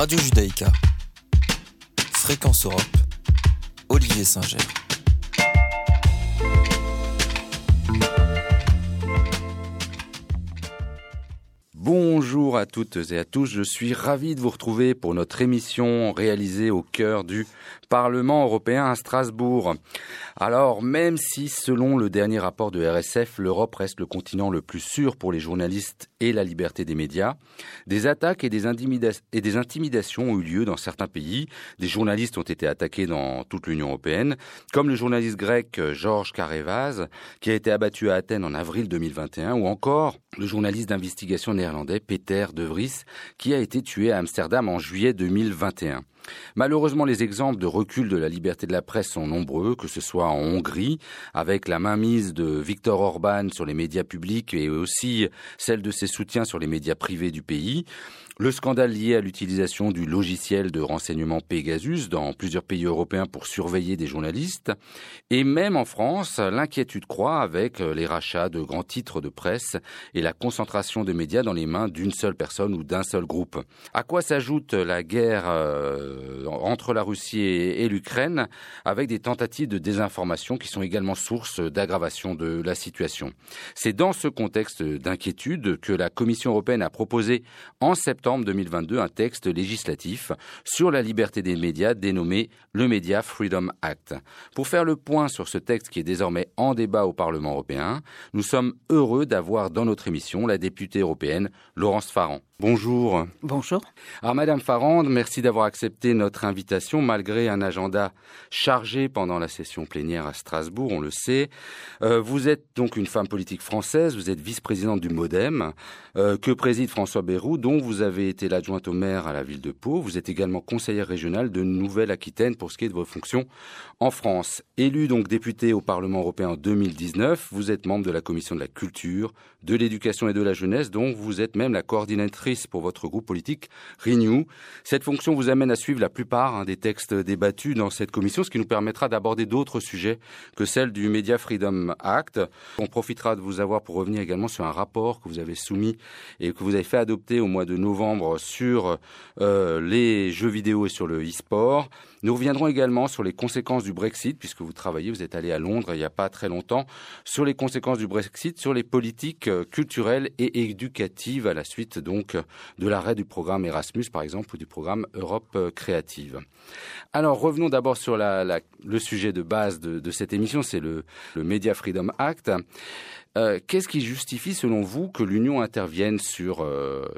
Radio Judaïka. Fréquence Europe. Olivier Singer. Bonjour à toutes et à tous, je suis ravi de vous retrouver pour notre émission réalisée au cœur du Parlement européen à Strasbourg. Alors, même si selon le dernier rapport de RSF, l'Europe reste le continent le plus sûr pour les journalistes et la liberté des médias, des attaques et des, intimidations ont eu lieu dans certains pays. Des journalistes ont été attaqués dans toute l'Union européenne, comme le journaliste grec Georges Karevaz, qui a été abattu à Athènes en avril 2021, ou encore le journaliste d'investigation néerlandais Peter De Vries, qui a été tué à Amsterdam en juillet 2021. Malheureusement, les exemples de recul de la liberté de la presse sont nombreux, que ce soit en Hongrie, avec la mainmise de Viktor Orban sur les médias publics et aussi celle de ses soutiens sur les médias privés du pays, le scandale lié à l'utilisation du logiciel de renseignement Pegasus dans plusieurs pays européens pour surveiller des journalistes, et même en France, l'inquiétude croît avec les rachats de grands titres de presse et la concentration de médias dans les mains d'une seule personne ou d'un seul groupe. À quoi s'ajoute la guerre euh, entre la Russie et, l'Ukraine, avec des tentatives de désinformation qui sont également source d'aggravation de la situation. C'est dans ce contexte d'inquiétude que la Commission européenne a proposé en septembre 2022 un texte législatif sur la liberté des médias dénommé le Media Freedom Act. Pour faire le point sur ce texte qui est désormais en débat au Parlement européen, nous sommes heureux d'avoir dans notre émission la députée européenne Laurence Farrand. Bonjour. Bonjour. Alors Madame Farrand, merci d'avoir accepté notre invitation malgré un agenda chargé pendant la session plénière à Strasbourg, on le sait. Euh, vous êtes donc une femme politique française, vous êtes vice-présidente du MoDem, euh, que préside François Bayrou, dont vous avez été l'adjointe au maire à la ville de Pau. Vous êtes également conseillère régionale de Nouvelle-Aquitaine pour ce qui est de vos fonctions en France. Élu donc député au Parlement européen en 2019, vous êtes membre de la commission de la culture, de l'éducation et de la jeunesse, dont vous êtes même la coordinatrice pour votre groupe politique Renew. Cette fonction vous amène à suivre la plupart hein, des textes débattus dans cette commission, ce qui nous permettra d'aborder d'autres sujets que celle du Media Freedom Act. On profitera de vous avoir pour revenir également sur un rapport que vous avez soumis et que vous avez fait adopter au mois de novembre sur euh, les jeux vidéo et sur le e-sport. Nous reviendrons également sur les conséquences du Brexit, puisque vous travaillez, vous êtes allé à Londres il n'y a pas très longtemps, sur les conséquences du Brexit, sur les politiques euh, culturelles et éducatives à la suite donc de l'arrêt du programme Erasmus, par exemple, ou du programme Europe euh, créative. Alors revenons d'abord sur le sujet de base de, cette émission, c'est le, Media Freedom Act. Euh, qu'est-ce qui justifie, selon vous, que l'Union intervienne sur,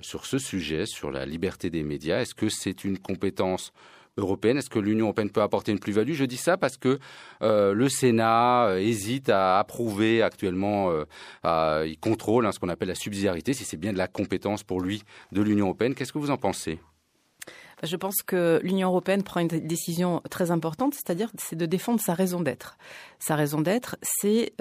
sur ce sujet, sur la liberté des médias? Est-ce que c'est une compétence européenne Est-ce que l'Union européenne peut apporter une plus-value? Je dis ça parce que euh, le Sénat euh, hésite à approuver actuellement, euh, il contrôle hein, ce qu'on appelle la subsidiarité, si c'est bien de la compétence pour lui de l'Union européenne. Qu'est-ce que vous en pensez? Je pense que l'Union européenne prend une décision très importante, c'est-à-dire c'est de défendre sa raison d'être. Sa raison d'être, c'est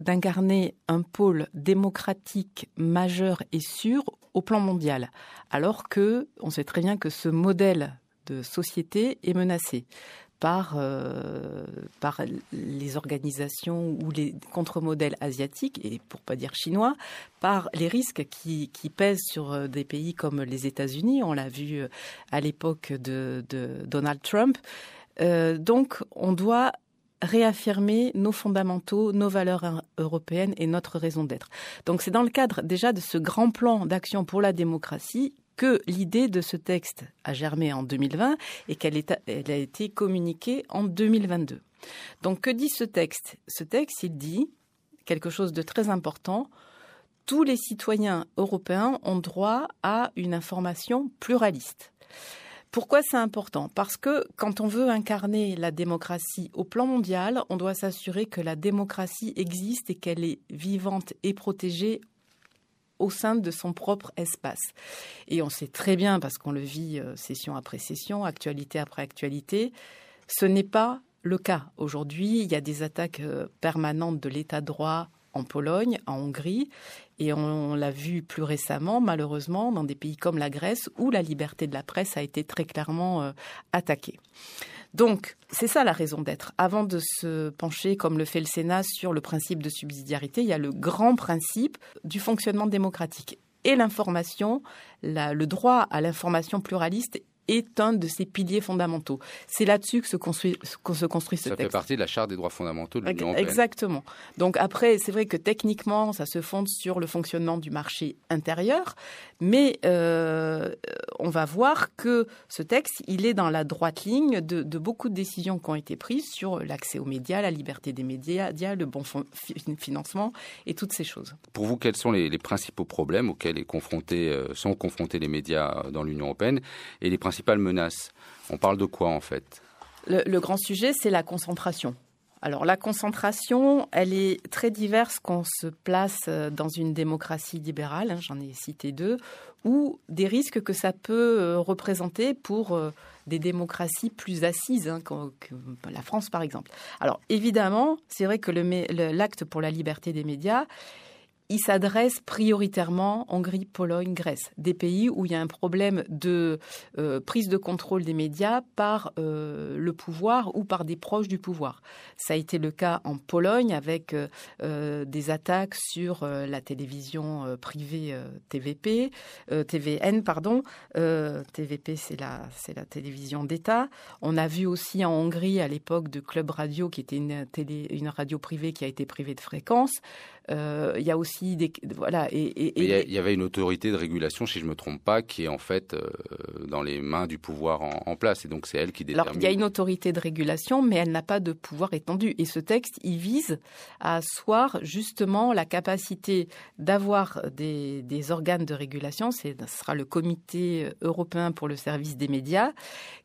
d'incarner un pôle démocratique majeur et sûr au plan mondial, alors que on sait très bien que ce modèle de société est menacée par, euh, par les organisations ou les contre-modèles asiatiques, et pour pas dire chinois, par les risques qui, qui pèsent sur euh, des pays comme les États-Unis. On l'a vu euh, à l'époque de, de, Donald Trump. donc, on doit réaffirmer nos fondamentaux, nos valeurs européennes et notre raison d'être. Donc c'est dans le cadre déjà de ce grand plan d'action pour la démocratie que l'idée de ce texte a germé en 2020 et qu'elle a été communiquée en 2022. Donc que dit ce texte? Ce texte, il dit quelque chose de très important. Tous les citoyens européens ont droit à une information pluraliste. Pourquoi c'est important? Parce que quand on veut incarner la démocratie au plan mondial, on doit s'assurer que la démocratie existe et qu'elle est vivante et protégée au sein de son propre espace. Et on sait très bien, parce qu'on le vit euh, session après session, actualité après actualité, ce n'est pas le cas. Aujourd'hui, il y a des attaques euh, permanentes de l'état de droit en Pologne, en Hongrie, et on, l'a vu plus récemment, malheureusement, dans des pays comme la Grèce, où la liberté de la presse a été très clairement euh, attaquée. Donc, c'est ça la raison d'être. Avant de se pencher, comme le fait le Sénat, sur le principe de subsidiarité, il y a le grand principe du fonctionnement démocratique. Et l'information, le droit à l'information pluraliste est un de ses piliers fondamentaux. C'est là-dessus que se construit, se construit ce texte. Ça fait partie de la charte des droits fondamentaux de l'Union européenne. Exactement. Donc après, c'est vrai que techniquement, ça se fonde sur le fonctionnement du marché intérieur, mais euh, on va voir que ce texte, il est dans la droite ligne de, de beaucoup de décisions qui ont été prises sur l'accès aux médias, la liberté des médias, le bon financement et toutes ces choses. Pour vous, quels sont les, les principaux problèmes auxquels est confronté, euh, sont confrontés les médias dans l'Union européenne et les principales On parle de quoi en fait? Le, grand sujet, c'est la concentration. Alors la concentration, elle est très diverse qu'on se place euh, dans une démocratie libérale, hein, j'en ai cité deux, ou des risques que ça peut euh, représenter pour euh, des démocraties plus assises, hein, que, la France par exemple. Alors évidemment, c'est vrai que l'acte pour la liberté des médias, il s'adresse prioritairement Hongrie, Pologne, Grèce, des pays où il y a un problème de euh, prise de contrôle des médias par euh, le pouvoir ou par des proches du pouvoir. Ça a été le cas en Pologne avec euh, des attaques sur la télévision privée TVP, TVN pardon, TVP c'est la télévision d'État. On a vu aussi en Hongrie à l'époque de Club Radio qui était une une radio privée qui a été privée de fréquence. Il y a aussi des voilà et, il y, avait une autorité de régulation, si je me trompe pas, qui est en fait euh, dans les mains du pouvoir en, place, et donc c'est elle qui détermine. Alors il y a une autorité de régulation, mais elle n'a pas de pouvoir étendu. Et ce texte, il vise à asseoir justement la capacité d'avoir des, des organes de régulation. Ce sera le Comité européen pour le service des médias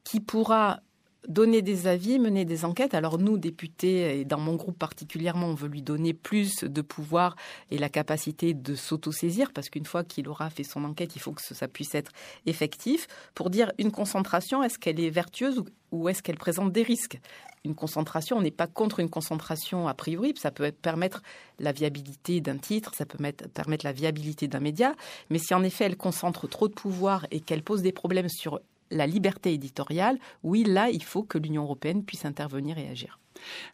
qui pourra donner des avis, mener des enquêtes. Alors nous, députés, et dans mon groupe particulièrement, on veut lui donner plus de pouvoir et la capacité de s'autosaisir, parce qu'une fois qu'il aura fait son enquête, il faut que ça puisse être effectif, pour dire une concentration, est-ce qu'elle est vertueuse ou est-ce qu'elle présente des risques? Une concentration, on n'est pas contre une concentration a priori, ça peut permettre la viabilité d'un titre, ça peut permettre la viabilité d'un média, mais si en effet elle concentre trop de pouvoir et qu'elle pose des problèmes sur la liberté éditoriale, oui, là, il faut que l'Union européenne puisse intervenir et agir.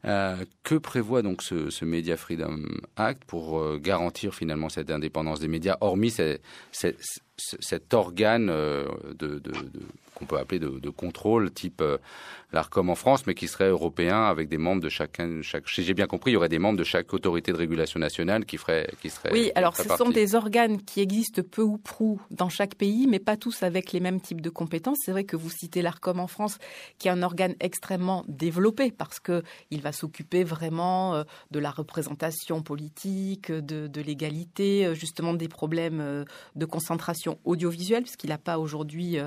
Euh, que prévoit donc ce, Media Freedom Act pour euh, garantir finalement cette indépendance des médias, hormis cet organe euh, de, qu'on peut appeler de, contrôle, type l'ARCOM en France, mais qui serait européen avec des membres de chacun. Chaque, si j'ai bien compris, il y aurait des membres de chaque autorité de régulation nationale qui ferait, qui serait. Oui, alors ce sont des organes qui existent peu ou prou dans chaque pays, mais pas tous avec les mêmes types de compétences. C'est vrai que vous citez l'ARCOM en France, qui est un organe extrêmement développé parce que il va s'occuper vraiment euh, de la représentation politique, de, l'égalité, euh, justement des problèmes euh, de concentration audiovisuelle, puisqu'il n'a pas aujourd'hui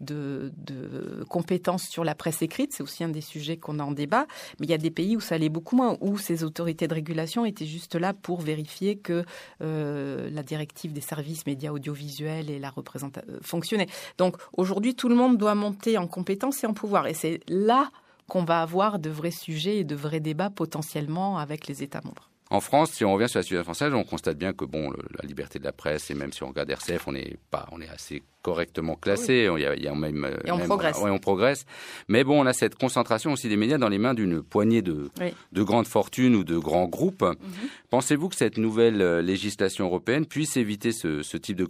de, de compétences sur la presse écrite c'est aussi un des sujets qu'on a en débat. Mais il y a des pays où ça allait beaucoup moins, où ces autorités de régulation étaient juste là pour vérifier que euh, la directive des services médias audiovisuels et la représentation euh, fonctionnaient. Donc aujourd'hui, tout le monde doit monter en compétence et en pouvoir. Et c'est là qu'on va avoir de vrais sujets et de vrais débats potentiellement avec les États membres. En France, si on revient sur la situation française, on constate bien que bon, la liberté de la presse et même si on regarde RCF, on est pas, on est assez correctement classé. Il, y a, même, et on progresse. on progresse. Mais bon, on a cette concentration aussi des médias dans les mains d'une poignée de, de grandes fortunes ou de grands groupes. Mhm. Pensez-vous que cette nouvelle euh, législation européenne puisse éviter ce, ce type de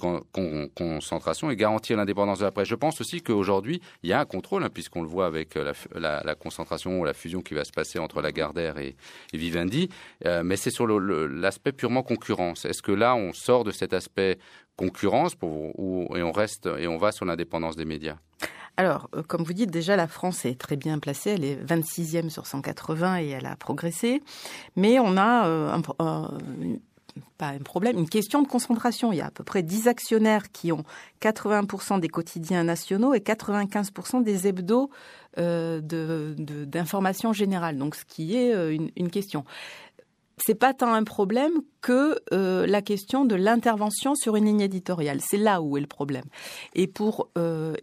concentration et garantir l'indépendance de la presse? Je pense aussi qu'aujourd'hui, il y a un contrôle, hein, puisqu'on le voit avec euh, la, la, concentration ou la fusion qui va se passer entre Lagardère et, et Vivendi. Euh, mais c'est sur l'aspect purement concurrence. Est-ce que là, on sort de cet aspect concurrence et on reste et on va sur l'indépendance des médias? Alors, euh, comme vous dites, déjà, la France est très bien placée. Elle est 26e sur 180 et elle a progressé. Mais on a euh, pas un problème, une question de concentration. Il y a à peu près 10 actionnaires qui ont 80% des quotidiens nationaux et 95% des hebdos euh, d'information générale. Donc, ce qui est euh, une question c'est pas tant un problème que euh, la question de l'intervention sur une ligne éditoriale. C'est là où est le problème. Et pour euh,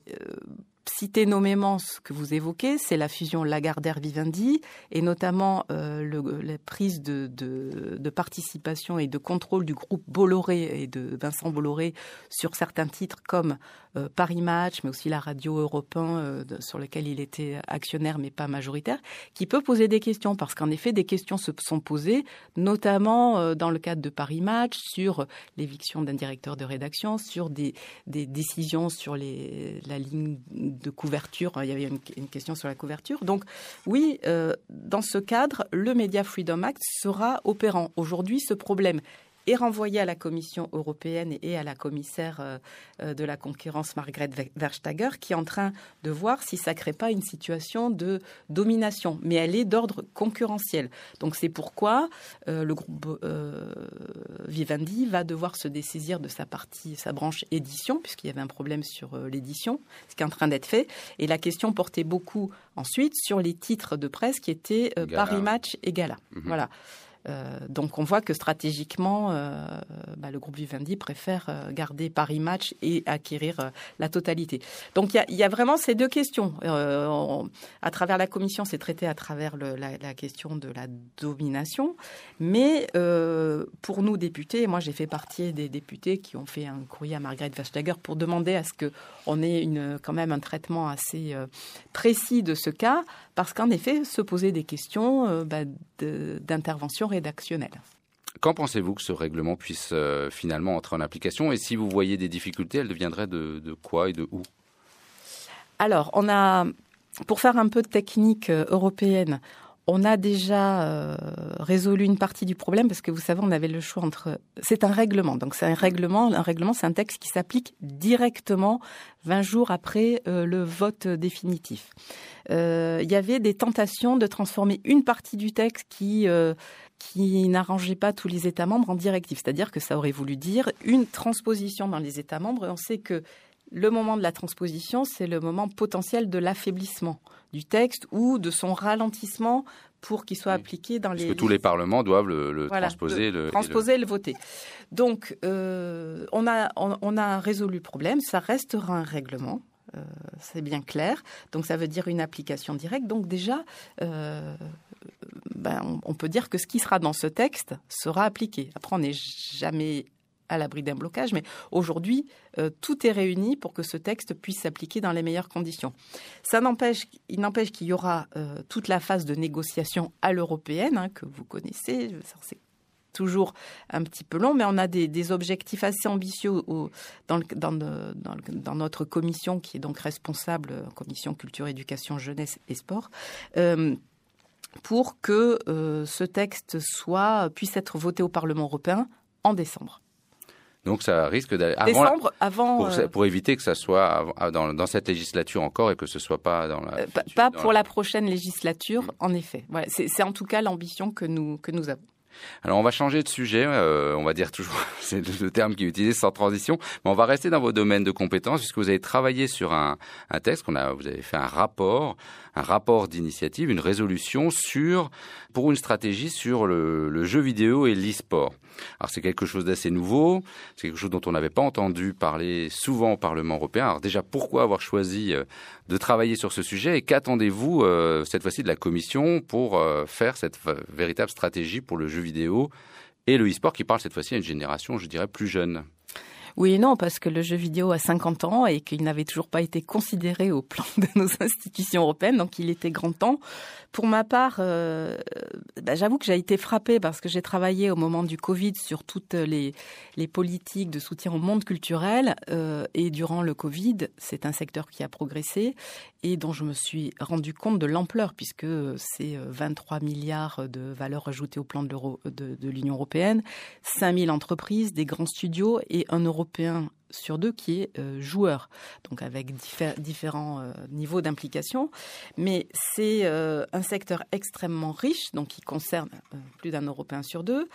citer nommément ce que vous évoquez, c'est la fusion Lagardère-Vivendi et notamment euh, la prise de, de, participation et de contrôle du groupe Bolloré et de Vincent Bolloré sur certains titres comme euh, Paris Match, mais aussi la radio européen euh, sur lequel il était actionnaire mais pas majoritaire, qui peut poser des questions parce qu'en effet des questions se sont posées, notamment euh, dans le cadre de Paris Match sur l'éviction d'un directeur de rédaction, sur des, des décisions sur les, la ligne de couverture. Il y avait une, question sur la couverture. Donc oui, dans ce cadre, le Media Freedom Act sera opérant. Aujourd'hui, ce problème est renvoyé à la Commission européenne et à la commissaire euh, euh, de la concurrence Margrethe Verstager, qui est en train de voir si ça ne crée pas une situation de domination. Mais elle est d'ordre concurrentiel. Donc c'est pourquoi euh, le groupe Vivendi va devoir se dessaisir de sa partie, sa branche édition, puisqu'il y avait un problème sur l'édition, ce qui est en train d'être fait. Et la question portait beaucoup ensuite sur les titres de presse qui étaient Paris Match et Gala. Mhm. Voilà. Euh, donc on voit que stratégiquement, euh, bah, le groupe Vivendi préfère euh, garder Paris Match et acquérir la totalité. Donc il y a, vraiment ces deux questions. à travers la commission, c'est traité à travers la, question de la domination, mais pour nous députés, moi j'ai fait partie des députés qui ont fait un courrier à Margrethe Vestager pour demander à ce qu'on ait quand même un traitement assez précis de ce cas, parce qu'en effet, se poser des questions bah, d'intervention rédactionnel. Quand pensez-vous que ce règlement puisse euh, finalement entrer en application? Et si vous voyez des difficultés, elles deviendraient de, quoi et de où? Alors, on a, pour faire un peu de technique euh, européenne, on a déjà euh, résolu une partie du problème parce que vous savez, on avait le choix entre. C'est un règlement, donc c'est un règlement. Un règlement, c'est un texte qui s'applique directement 20 jours après le vote définitif. il y avait des tentations de transformer une partie du texte qui qui n'arrangeait pas tous les États membres en directive. C'est-à-dire que ça aurait voulu dire une transposition dans les États membres. On sait que le moment de la transposition, c'est le moment potentiel de l'affaiblissement du texte ou de son ralentissement pour qu'il soit appliqué dans les. Parce que tous les parlements doivent le, transposer, le, transposer, le... le voter. Donc, euh, on a on, a résolu le problème. Ça restera un règlement. Euh, c'est bien clair. Donc, ça veut dire une application directe. Donc, déjà, euh, ben, on, peut dire que ce qui sera dans ce texte sera appliqué. Après, on n'est jamais à l'abri d'un blocage, mais aujourd'hui, euh, tout est réuni pour que ce texte puisse s'appliquer dans les meilleures conditions. Ça n'empêche, il n'empêche qu'il y aura euh, toute la phase de négociation à l'européenne, hein, que vous connaissez. C'est toujours un petit peu long, mais on a des, objectifs assez ambitieux dans, notre commission, qui est donc responsable, euh, commission culture, éducation, jeunesse et sport pour que ce texte puisse être voté au Parlement européen en décembre. Donc ça risque d'aller décembre avant euh, pour, éviter que ça soit dans, cette législature encore et que ce soit pas dans la euh, pas, pour la... prochaine législature mm. en effet. Voilà, c'est en tout cas l'ambition que nous que nous avons. Alors on va changer de sujet, on va dire toujours, c'est le terme qui est utilisé sans transition, mais on va rester dans vos domaines de compétences puisque vous avez travaillé sur un, texte, qu'on a, vous avez fait un rapport un rapport d'initiative, une résolution sur, pour une stratégie sur le, jeu vidéo et l'e-sport. Alors c'est quelque chose d'assez nouveau, c'est quelque chose dont on n'avait pas entendu parler souvent au Parlement européen. Alors déjà, pourquoi avoir choisi euh, de travailler sur ce sujet et qu'attendez-vous euh, cette fois-ci de la Commission pour euh, faire cette véritable stratégie pour le jeu vidéo et le e-sport qui parle cette fois-ci à une génération, je dirais, plus jeune oui et non, parce que le jeu vidéo a 50 ans et qu'il n'avait toujours pas été considéré au plan de nos institutions européennes, donc il était grand temps. Pour ma part, euh, bah, j'avoue que j'ai été frappée parce que j'ai travaillé au moment du Covid sur toutes les, politiques de soutien au monde culturel euh, et durant le Covid, c'est un secteur qui a progressé et dont je me suis rendu compte de l'ampleur puisque c'est 23 euh, milliards de valeur ajoutée au plan de, l'Union européenne, 5000 entreprises, des grands studios et un Européen sur deux qui est euh, joueur, donc avec différents euh, niveaux d'implication. Mais c'est un secteur extrêmement riche, donc qui concerne plus d'un Européen sur deux,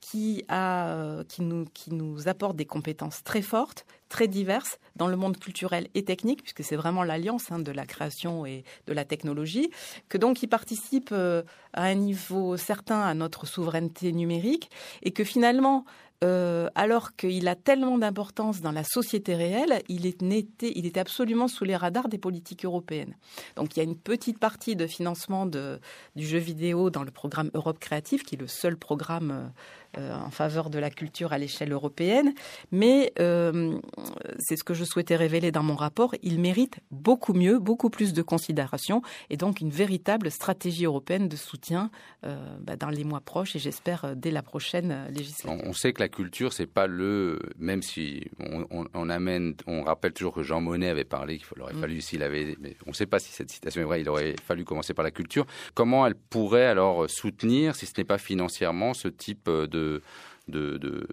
qui, a, qui, nous, qui nous apporte des compétences très fortes, très diverses dans le monde culturel et technique, puisque c'est vraiment l'alliance hein, de la création et de la technologie, que donc il participe euh, à un niveau certain à notre souveraineté numérique, et que finalement, euh, alors qu'il a tellement d'importance dans la société réelle, il, il était absolument sous les radars des politiques européennes. Donc il y a une petite partie de financement du jeu vidéo dans le programme Europe Créative, qui est le seul programme en faveur de la culture à l'échelle européenne. Mais c'est ce que je souhaitais révéler dans mon rapport. Il mérite beaucoup mieux, beaucoup plus de considération et donc une véritable stratégie européenne de soutien bah, dans les mois proches et j'espère dès la prochaine législature. On sait que la culture, c'est pas le, même si on, amène, on rappelle toujours que Jean Monnet avait parlé qu'il aurait mm. fallu s'il avait, mais on ne sait pas si cette citation est vraie, il aurait fallu commencer par la culture. Comment elle pourrait alors soutenir, si ce n'est pas financièrement, ce type de, de,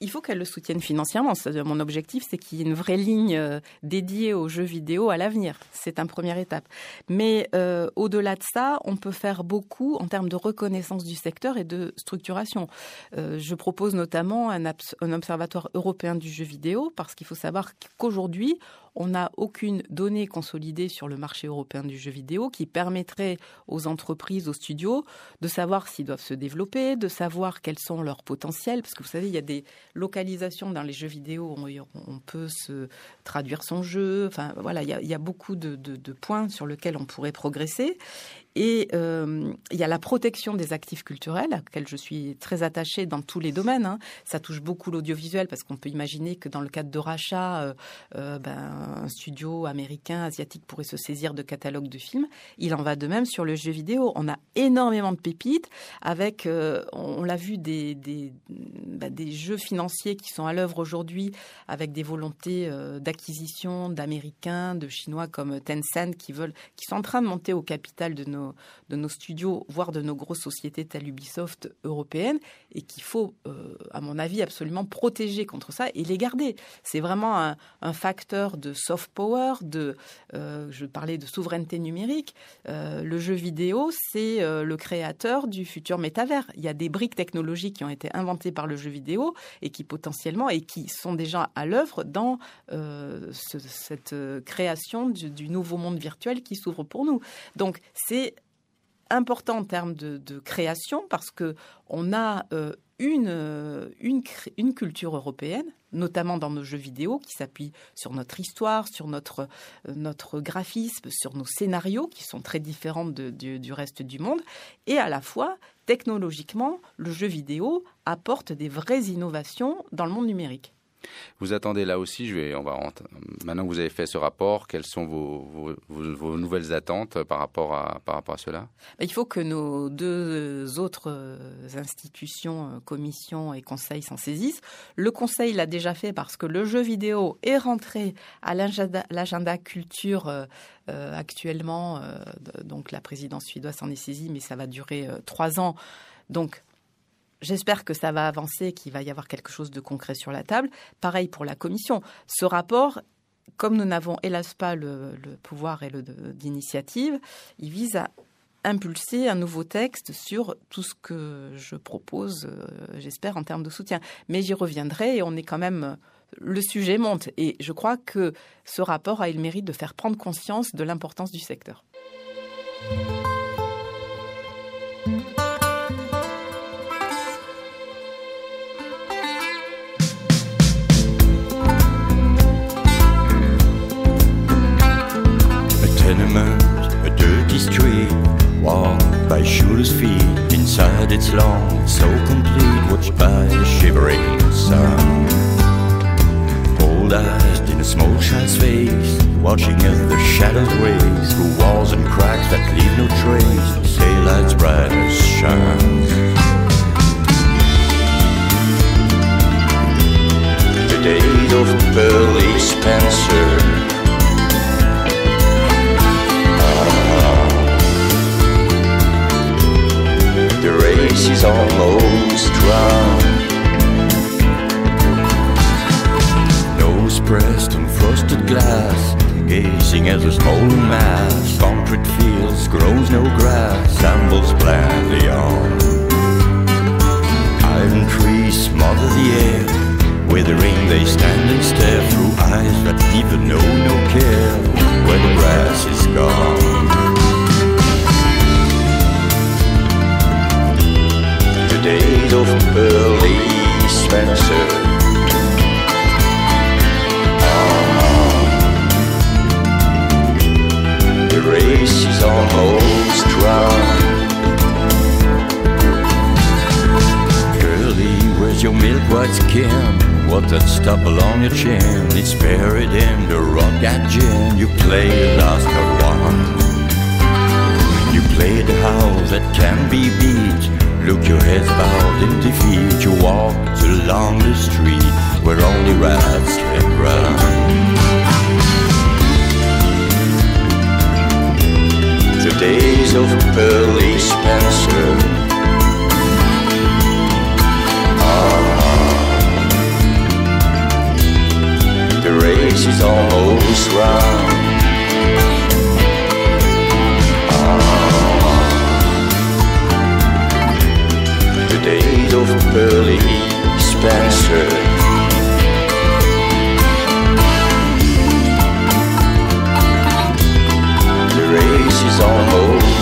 il faut qu'elle le soutienne financièrement. Mon objectif, c'est qu'il y ait une vraie ligne euh, dédiée aux jeux vidéo à l'avenir. C'est une première étape. Mais euh, au-delà de ça, on peut faire beaucoup en termes de reconnaissance du secteur et de structuration. Euh, je propose notamment un, un observatoire européen du jeu vidéo parce qu'il faut savoir qu'aujourd'hui, on n'a aucune donnée consolidée sur le marché européen du jeu vidéo qui permettrait aux entreprises, aux studios, de savoir s'ils doivent se développer, de savoir quels sont leurs potentiels. Parce que vous savez, il y a des localisations dans les jeux vidéo où on peut se traduire son jeu. Enfin, voilà, il y a, beaucoup de, de points sur lesquels on pourrait progresser. Et euh, il y a la protection des actifs culturels, à laquelle je suis très attachée dans tous les domaines. Hein. Ça touche beaucoup l'audiovisuel parce qu'on peut imaginer que dans le cadre de rachat, euh, euh, ben, un studio américain, asiatique pourrait se saisir de catalogues de films. Il en va de même sur le jeu vidéo. On a énormément de pépites avec, on, l'a vu, ben, des, jeux financiers qui sont à l'œuvre aujourd'hui avec des volontés d'acquisition d'Américains, de Chinois comme Tencent qui sont en train de monter au capital de nos de nos studios, voire de nos grosses sociétés telles Ubisoft européennes, et qu'il faut, euh, à mon avis, absolument protéger contre ça et les garder. C'est vraiment un, facteur de soft power, de, euh, je parlais de souveraineté numérique. Euh, le jeu vidéo, c'est le créateur du futur métavers. Il y a des briques technologiques qui ont été inventées par le jeu vidéo et qui potentiellement et qui sont déjà à l'œuvre dans cette création du, du nouveau monde virtuel qui s'ouvre pour nous. Donc c'est important en termes de, création parce que on a euh, une, une, une, culture européenne, notamment dans nos jeux vidéo, qui s'appuie sur notre histoire, sur notre, euh, notre graphisme, sur nos scénarios, qui sont très différents du reste du monde, et à la fois, technologiquement, le jeu vidéo apporte des vraies innovations dans le monde numérique. Vous attendez là aussi, on va, maintenant que vous avez fait ce rapport, quelles sont vos, nouvelles attentes par rapport à, cela? Il faut que nos deux autres institutions, euh, commissions et conseils s'en saisissent. Le conseil l'a déjà fait parce que le jeu vidéo est rentré à l'agenda culture euh, euh, actuellement. donc la présidence suédoise s'en est saisie, mais ça va durer trois ans. Donc J'espère que ça va avancer, qu'il va y avoir quelque chose de concret sur la table. Pareil pour la commission. Ce rapport, comme nous n'avons hélas pas le, pouvoir et d'initiative, il vise à impulser un nouveau texte sur tout ce que je propose, euh, j'espère, en termes de soutien. Mais j'y reviendrai et on est quand même le sujet monte. Et je crois que ce rapport a eu le mérite de faire prendre conscience de l'importance du secteur. By shooter's feet inside its long, so complete, watched by a shivering sun. Old eyes in a small child's face, watching as the shadows race through walls and cracks that leave no trace. Daylight's brightest shines. The days of Pearly Spencer stubble on your chin. It's buried in the rock at gin. You play the last one. You play the house that can be beat. Look your head's bowed in defeat. You walk along the street where only rats can run. The days of Pearly Spencer. Race is almost run. Ah, the days of Pearly Spencer. The race is almost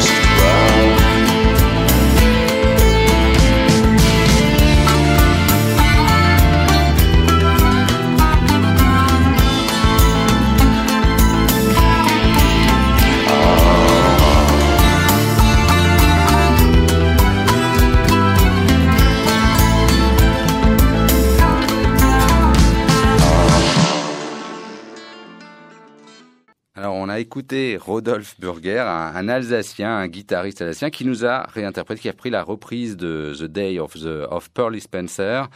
Écouté Rodolphe Burger, un, Alsacien, un guitariste alsacien, qui nous a réinterprété, qui a pris la reprise de The Day of, the, of Pearly Spencer,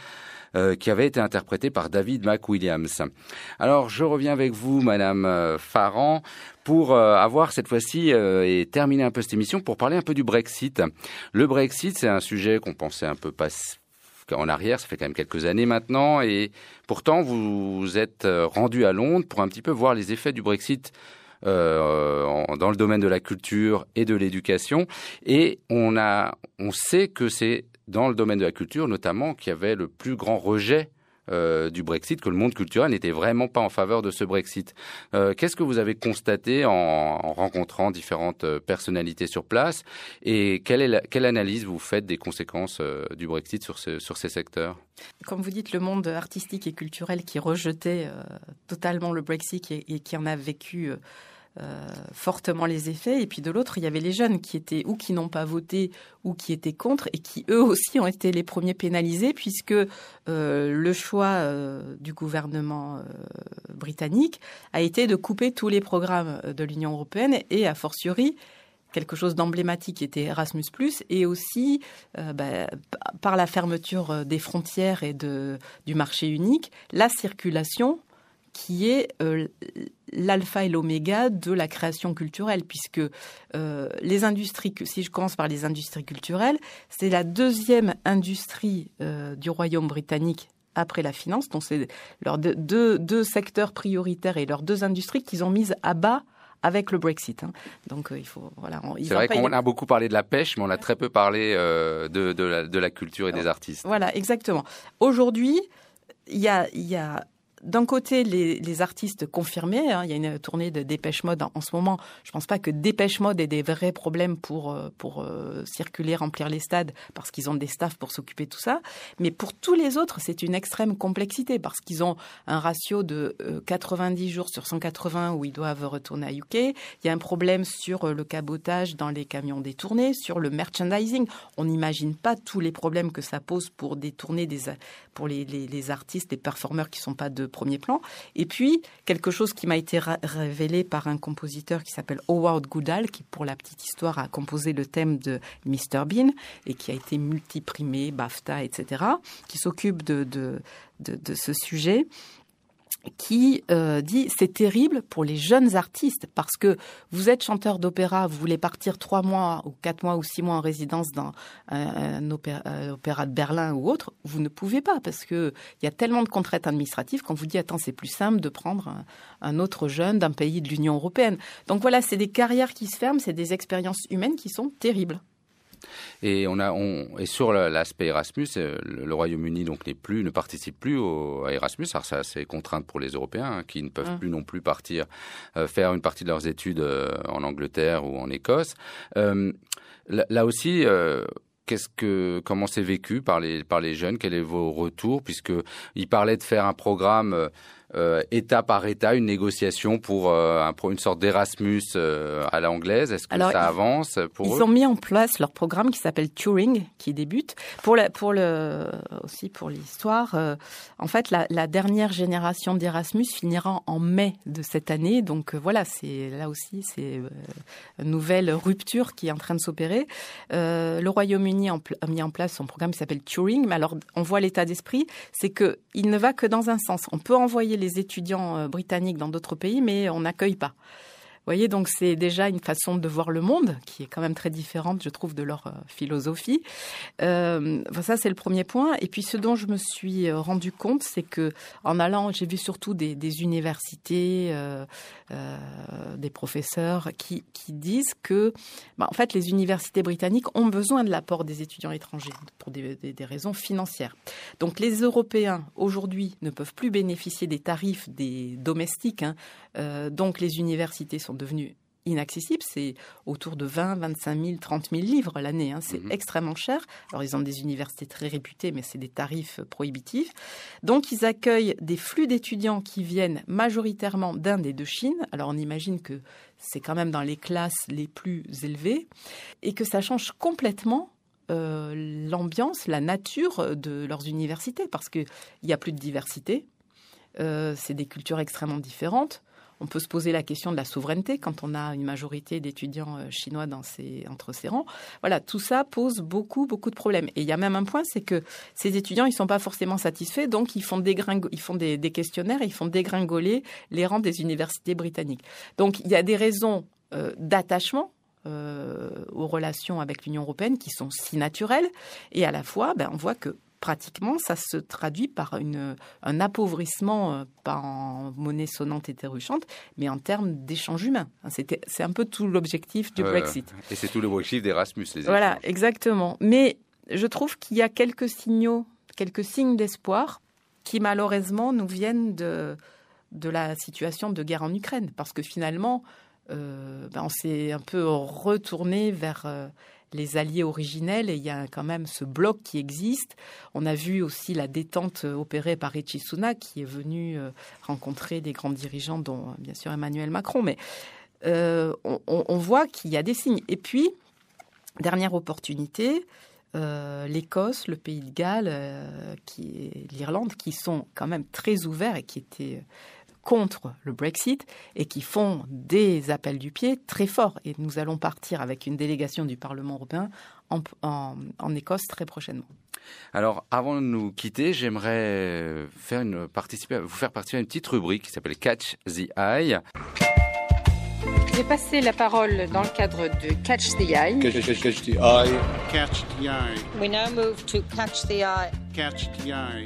euh, qui avait été interprétée par David McWilliams. Alors, je reviens avec vous, Madame euh, Farran, pour euh, avoir cette fois-ci euh, et terminer un peu cette émission pour parler un peu du Brexit. Le Brexit, c'est un sujet qu'on pensait un peu pas en arrière, ça fait quand même quelques années maintenant, et pourtant vous vous êtes rendu à Londres pour un petit peu voir les effets du Brexit euh, dans le domaine de la culture et de l'éducation, et on a, on sait que c'est dans le domaine de la culture notamment qu'il y avait le plus grand rejet euh, du Brexit, que le monde culturel n'était vraiment pas en faveur de ce Brexit. Euh, Qu'est-ce que vous avez constaté en, en rencontrant différentes euh, personnalités sur place? Et quelle, est la- quelle analyse vous faites des conséquences du Brexit sur, ce- sur ces secteurs? Comme vous dites, le monde artistique et culturel qui rejetait totalement le Brexit et qui en a vécu euh, fortement les effets. Et puis de l'autre, il y avait les jeunes qui étaient ou qui n'ont pas voté ou qui étaient contre et qui eux aussi ont été les premiers pénalisés puisque euh, le choix euh, du gouvernement britannique a été de couper tous les programmes de l'Union européenne et a fortiori quelque chose d'emblématique était Erasmus+, et aussi bah, par la fermeture des frontières et du marché unique, la circulation qui est euh, l'alpha et l'oméga de la création culturelle, puisque euh, les industries, si je commence par les industries culturelles, c'est la deuxième industrie euh, du Royaume britannique après la finance, donc c'est leurs deux, deux, deux secteurs prioritaires et leurs deux industries qu'ils ont mises à bas avec le Brexit. Hein. Donc euh, il faut voilà. C'est vrai y- qu'on a beaucoup parlé de la pêche, mais on a très peu parlé euh, de, de, la, de la culture et des artistes. Voilà, exactement. Aujourd'hui, il y a, il y a d'un côté les, artistes confirmés. hein, il y a une tournée de Dépêche Mode en, ce moment. Je pense pas que Dépêche Mode ait des vrais problèmes pour euh, pour euh, circuler, remplir les stades, parce qu'ils ont des staffs pour s'occuper de tout ça. Mais pour tous les autres, c'est une extrême complexité parce qu'ils ont un ratio de euh, 90 jours sur 180 où ils doivent retourner à UK. Il y a un problème sur euh, le cabotage dans les camions détournés, sur le merchandising. On n'imagine pas tous les problèmes que ça pose pour détourner des pour les, les, les artistes, les performeurs qui sont pas de premier plan. Et puis quelque chose qui m'a été révélé par un compositeur qui s'appelle Howard Goodall, qui pour la petite histoire a composé le thème de Mr Bean et qui a été multiprimé, BAFTA, etc., qui s'occupe de, de, de ce sujet qui euh, dit c'est terrible pour les jeunes artistes parce que vous êtes chanteur d'opéra, vous voulez partir trois mois ou quatre mois ou six mois en résidence dans un, un opéra, un opéra de Berlin ou autre, vous ne pouvez pas parce que il y a tellement de contraintes administratives qu'on vous dit attends c'est plus simple de prendre un autre jeune d'un pays de l'Union européenne. Donc voilà, c'est des carrières qui se ferment, c'est des expériences humaines qui sont terribles. Et on a, on, et sur la- l'aspect Erasmus, euh, le, le Royaume-Uni donc n'est plus, ne participe plus au, à Erasmus. Alors ça, c'est contrainte pour les Européens hein, qui ne peuvent Mm. plus non plus partir euh, faire une partie de leurs études euh, en Angleterre ou en Écosse. Euh, là, là aussi. Qu'est-ce que comment c'est vécu par les par les jeunes? Quels est vos retours? Puisque ils parlaient de faire un programme euh, état par état une négociation pour, euh, un, pour une sorte d'Erasmus euh, à l'anglaise Est-ce que Alors, ça avance pour Ils eux? ont mis en place leur programme qui s'appelle Turing, qui débute. Pour la, pour le, aussi pour l'histoire, euh, en fait, la, la dernière génération d'Erasmus finira en mai de cette année. Donc voilà, c'est là aussi, c'est une nouvelle rupture qui est en train de s'opérer. Le Royaume-Uni a mis en place son programme qui s'appelle Turing, mais alors on voit l'état d'esprit, c'est que il ne va que dans un sens. On peut envoyer les étudiants euh, britanniques dans d'autres pays, mais on n'accueille pas. Voyez, donc c'est déjà une façon de voir le monde qui est quand même très différente, je trouve, de leur euh, philosophie. Euh, ça, c'est le premier point. Et puis, ce dont je me suis euh, rendu compte, c'est que en allant, j'ai vu surtout des, universités, euh, des professeurs qui, qui disent que, bah, en fait, les universités britanniques ont besoin de l'apport des étudiants étrangers pour des, raisons financières. Donc, les Européens aujourd'hui ne peuvent plus bénéficier des tarifs des domestiques. hein. Donc, les universités sont devenues inaccessibles. C'est autour de 20, 25 000, 30 000 livres l'année. hein. C'est Mhm. extrêmement cher. Alors, ils ont des universités très réputées, mais c'est des tarifs prohibitifs. Donc, ils accueillent des flux d'étudiants qui viennent majoritairement d'Inde et de Chine. Alors, on imagine que c'est quand même dans les classes les plus élevées et que ça change complètement euh, l'ambiance, la nature de leurs universités parce qu'il n'y a plus de diversité. Euh, c'est des cultures extrêmement différentes. On peut se poser la question de la souveraineté quand on a une majorité d'étudiants euh, chinois dans ces, entre ces rangs. Voilà, tout ça pose beaucoup, beaucoup de problèmes. Et il y a même un point, c'est que ces étudiants, ils sont pas forcément satisfaits, donc ils font, dégringo- ils font des, des questionnaires et ils font dégringoler les rangs des universités britanniques. Donc il y a des raisons euh, d'attachement euh, aux relations avec l'Union européenne qui sont si naturelles, et à la fois, ben, on voit que pratiquement, ça se traduit par une, un appauvrissement, euh, pas en monnaie sonnante et trébuchante, mais en termes d'échanges humains. C'est un peu tout l'objectif du Euh, Brexit. Et c'est tout le objectif d'Erasmus, les Voilà, échanges. exactement. Mais je trouve qu'il y a quelques signaux, quelques signes d'espoir qui malheureusement nous viennent de, de la situation de guerre en Ukraine. Parce que finalement, euh, ben, on s'est un peu retourné vers euh, les alliés originels et il y a quand même ce bloc qui existe. On a vu aussi la détente opérée par Rishi Sunak qui est venu euh, rencontrer des grands dirigeants, dont euh, bien sûr Emmanuel Macron. Mais euh, on, voit qu'il y a des signes. Et puis, dernière opportunité, l'Écosse, le Pays de Galles, euh, l'Irlande, qui sont quand même très ouverts et qui étaient contre le Brexit et qui font des appels du pied très forts. Et nous allons partir avec une délégation du Parlement européen en, en- en Écosse très prochainement. Alors, avant de nous quitter, j'aimerais faire une, participer, vous faire participer à une petite rubrique qui s'appelle Catch the Eye. J'ai passé la parole dans le cadre de Catch the Eye. Catch, catch, catch the eye. Catch the eye. We now move to catch the eye. Catch the eye.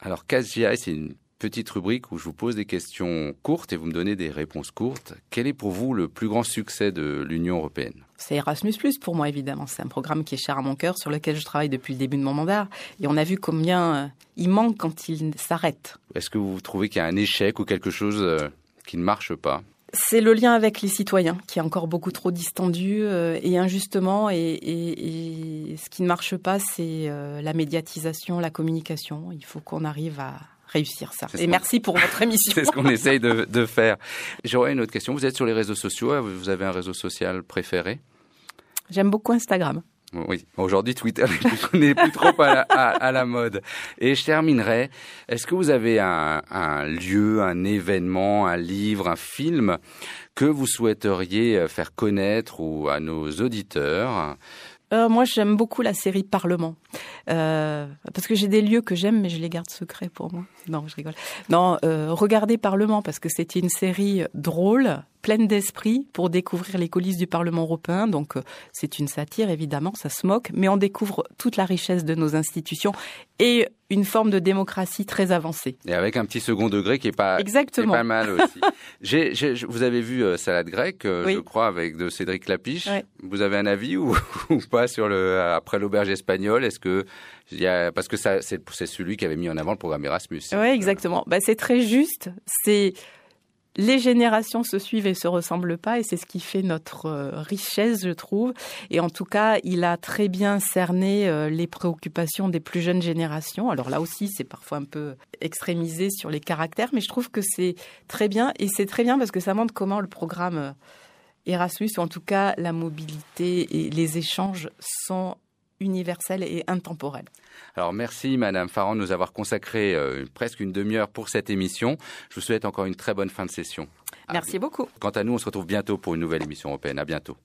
Alors, Catch the Eye, c'est une petite rubrique où je vous pose des questions courtes et vous me donnez des réponses courtes. Quel est pour vous le plus grand succès de l'Union européenne? C'est Erasmus pour moi, évidemment. C'est un programme qui est cher à mon cœur, sur lequel je travaille depuis le début de mon mandat. Et on a vu combien euh, il manque quand il s'arrête. Est-ce que vous trouvez qu'il y a un échec ou quelque chose euh, qui ne marche pas? C'est le lien avec les citoyens qui est encore beaucoup trop distendu euh, et injustement. Et, et- et ce qui ne marche pas, c'est euh, la médiatisation, la communication. Il faut qu'on arrive à réussir ça. Et merci pour votre émission. C'est ce qu'on essaye de, de faire. J'aurais une autre question. Vous êtes sur les réseaux sociaux. Vous avez un réseau social préféré? J'aime beaucoup Instagram. Oui, aujourd'hui Twitter n'est plus, n'est plus trop à la, à- à la mode. Et je terminerai. Est-ce que vous avez un, un lieu, un événement, un livre, un film que vous souhaiteriez faire connaître ou à nos auditeurs? Euh, moi, j'aime beaucoup la série Parlement. Euh, parce que j'ai des lieux que j'aime, mais je les garde secrets pour moi. Non, je rigole. Non, euh, regardez Parlement, parce que c'était une série drôle, pleine d'esprit, pour découvrir les coulisses du Parlement européen. Donc, euh, c'est une satire, évidemment, ça se moque, mais on découvre toute la richesse de nos institutions et une forme de démocratie très avancée. Et avec un petit second degré qui est pas, qui est Exactement. pas mal aussi. Vous avez vu euh, Salade grecque, euh, Oui. je crois, avec de Cédric Lapiche. Ouais. Vous avez un avis ou, ou pas sur le après l'auberge espagnole? Est-ce que il y a, parce que ça c'est c'est celui qui avait mis en avant le programme Erasmus. Oui, exactement. Bah, c'est très juste. C'est les générations se suivent et se ressemblent pas et c'est ce qui fait notre euh, richesse, je trouve. Et en tout cas, il a très bien cerné euh, les préoccupations des plus jeunes générations. Alors là aussi, c'est parfois un peu extrémisé sur les caractères, mais je trouve que c'est très bien et c'est très bien parce que ça montre comment le programme euh, Erasmus, ou en tout cas la mobilité et les échanges sont universels et intemporels. Alors merci Madame Farran de nous avoir consacré euh, presque une demi-heure pour cette émission. Je vous souhaite encore une très bonne fin de session. Merci beaucoup. Quant à nous, on se retrouve bientôt pour une nouvelle émission européenne. À bientôt.